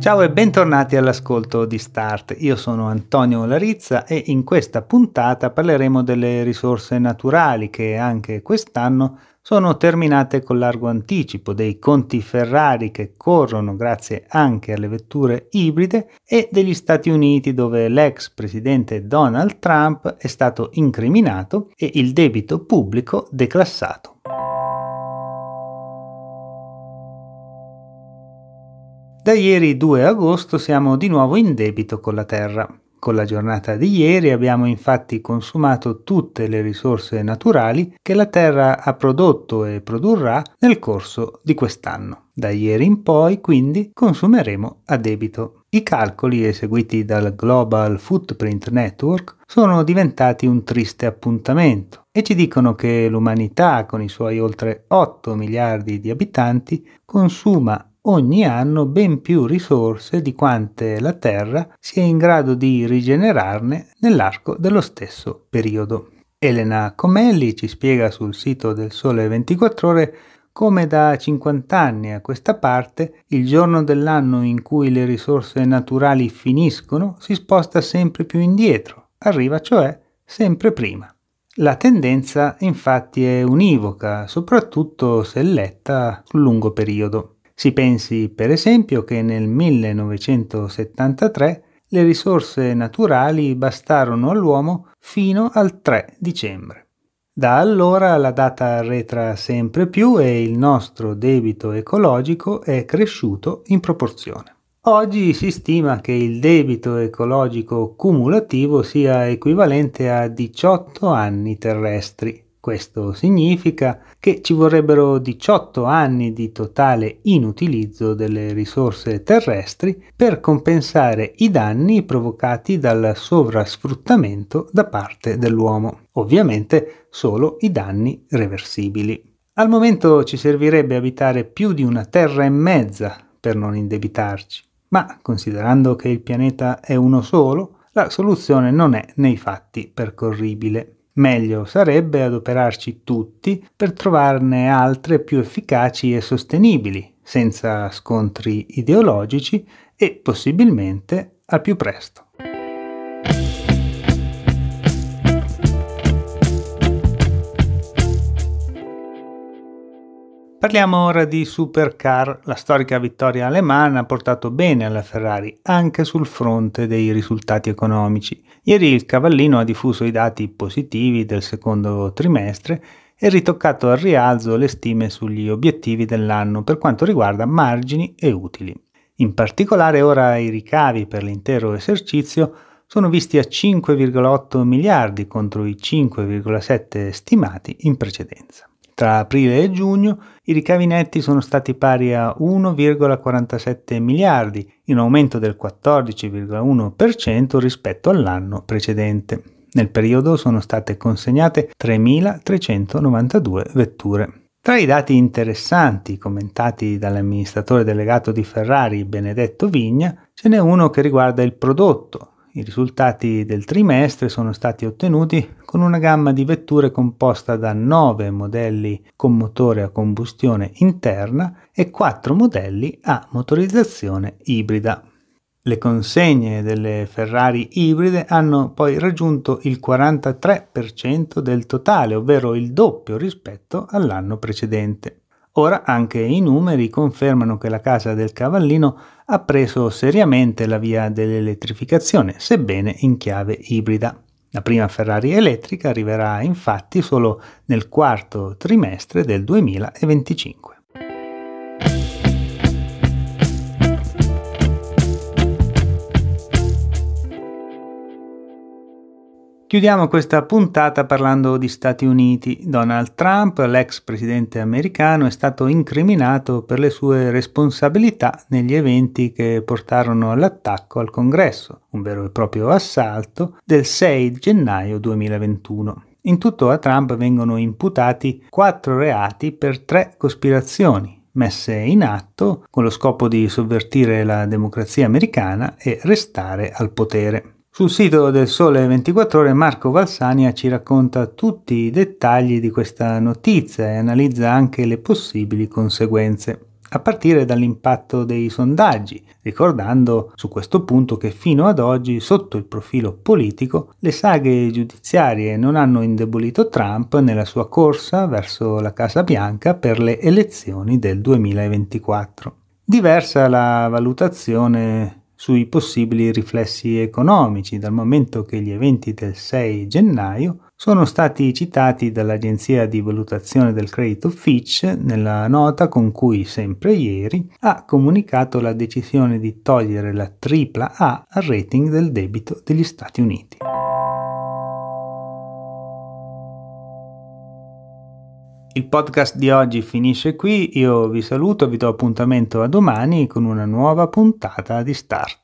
Ciao e bentornati all'ascolto di Start. Io sono Antonio Larizza e in questa puntata parleremo delle risorse naturali che anche quest'anno sono terminate con largo anticipo, dei conti Ferrari che corrono grazie anche alle vetture ibride e degli Stati Uniti dove l'ex presidente Donald Trump è stato incriminato e il debito pubblico declassato. Da ieri 2 agosto siamo di nuovo in debito con la Terra. Con la giornata di ieri abbiamo infatti consumato tutte le risorse naturali che la Terra ha prodotto e produrrà nel corso di quest'anno. Da ieri in poi quindi consumeremo a debito. I calcoli eseguiti dal Global Footprint Network sono diventati un triste appuntamento e ci dicono che l'umanità, con i suoi oltre 8 miliardi di abitanti, consuma ogni anno ben più risorse di quante la Terra sia in grado di rigenerarne nell'arco dello stesso periodo. Elena Comelli ci spiega sul sito del Sole 24 ore come da 50 anni a questa parte il giorno dell'anno in cui le risorse naturali finiscono si sposta sempre più indietro, arriva cioè sempre prima. La tendenza infatti è univoca, soprattutto se letta sul lungo periodo. Si pensi per esempio che nel 1973 le risorse naturali bastarono all'uomo fino al 3 dicembre. Da allora la data arretra sempre più e il nostro debito ecologico è cresciuto in proporzione. Oggi si stima che il debito ecologico cumulativo sia equivalente a 18 anni terrestri, questo significa che ci vorrebbero 18 anni di totale inutilizzo delle risorse terrestri per compensare i danni provocati dal sovrasfruttamento da parte dell'uomo. Ovviamente solo i danni reversibili. Al momento ci servirebbe abitare più di una terra e mezza per non indebitarci, ma considerando che il pianeta è uno solo, la soluzione non è nei fatti percorribile. Meglio sarebbe adoperarci tutti per trovarne altre più efficaci e sostenibili, senza scontri ideologici e possibilmente al più presto. Parliamo ora di supercar. La storica vittoria alemana ha portato bene alla Ferrari anche sul fronte dei risultati economici. Ieri il cavallino ha diffuso i dati positivi del secondo trimestre e ritoccato al rialzo le stime sugli obiettivi dell'anno per quanto riguarda margini e utili. In particolare ora i ricavi per l'intero esercizio sono visti a 5,8 miliardi contro i 5,7 stimati in precedenza. Tra aprile e giugno i ricavi netti sono stati pari a 1,47 miliardi, in aumento del 14,1% rispetto all'anno precedente. Nel periodo sono state consegnate 3.392 vetture. Tra i dati interessanti commentati dall'amministratore delegato di Ferrari Benedetto Vigna, ce n'è uno che riguarda il prodotto, i risultati del trimestre sono stati ottenuti con una gamma di vetture composta da 9 modelli con motore a combustione interna e 4 modelli a motorizzazione ibrida. Le consegne delle Ferrari ibride hanno poi raggiunto il 43% del totale, ovvero il doppio rispetto all'anno precedente. Ora anche i numeri confermano che la casa del cavallino ha preso seriamente la via dell'elettrificazione, sebbene in chiave ibrida. La prima Ferrari elettrica arriverà infatti solo nel quarto trimestre del 2025. Chiudiamo questa puntata parlando di Stati Uniti. Donald Trump, l'ex presidente americano, è stato incriminato per le sue responsabilità negli eventi che portarono all'attacco al Congresso, un vero e proprio assalto, del 6 gennaio 2021. In tutto a Trump vengono imputati quattro reati per tre cospirazioni, messe in atto con lo scopo di sovvertire la democrazia americana e restare al potere. Sul sito del Sole 24 ore Marco Valsania ci racconta tutti i dettagli di questa notizia e analizza anche le possibili conseguenze a partire dall'impatto dei sondaggi, ricordando su questo punto che fino ad oggi, sotto il profilo politico, le saghe giudiziarie non hanno indebolito Trump nella sua corsa verso la Casa Bianca per le elezioni del 2024. Diversa la valutazione sui possibili riflessi economici, dal momento che gli eventi del 6 gennaio sono stati citati dall'agenzia di valutazione del credito Fitch nella nota con cui sempre ieri ha comunicato la decisione di togliere la tripla A al rating del debito degli Stati Uniti. Il podcast di oggi finisce qui, io vi saluto, vi do appuntamento a domani con una nuova puntata di Start.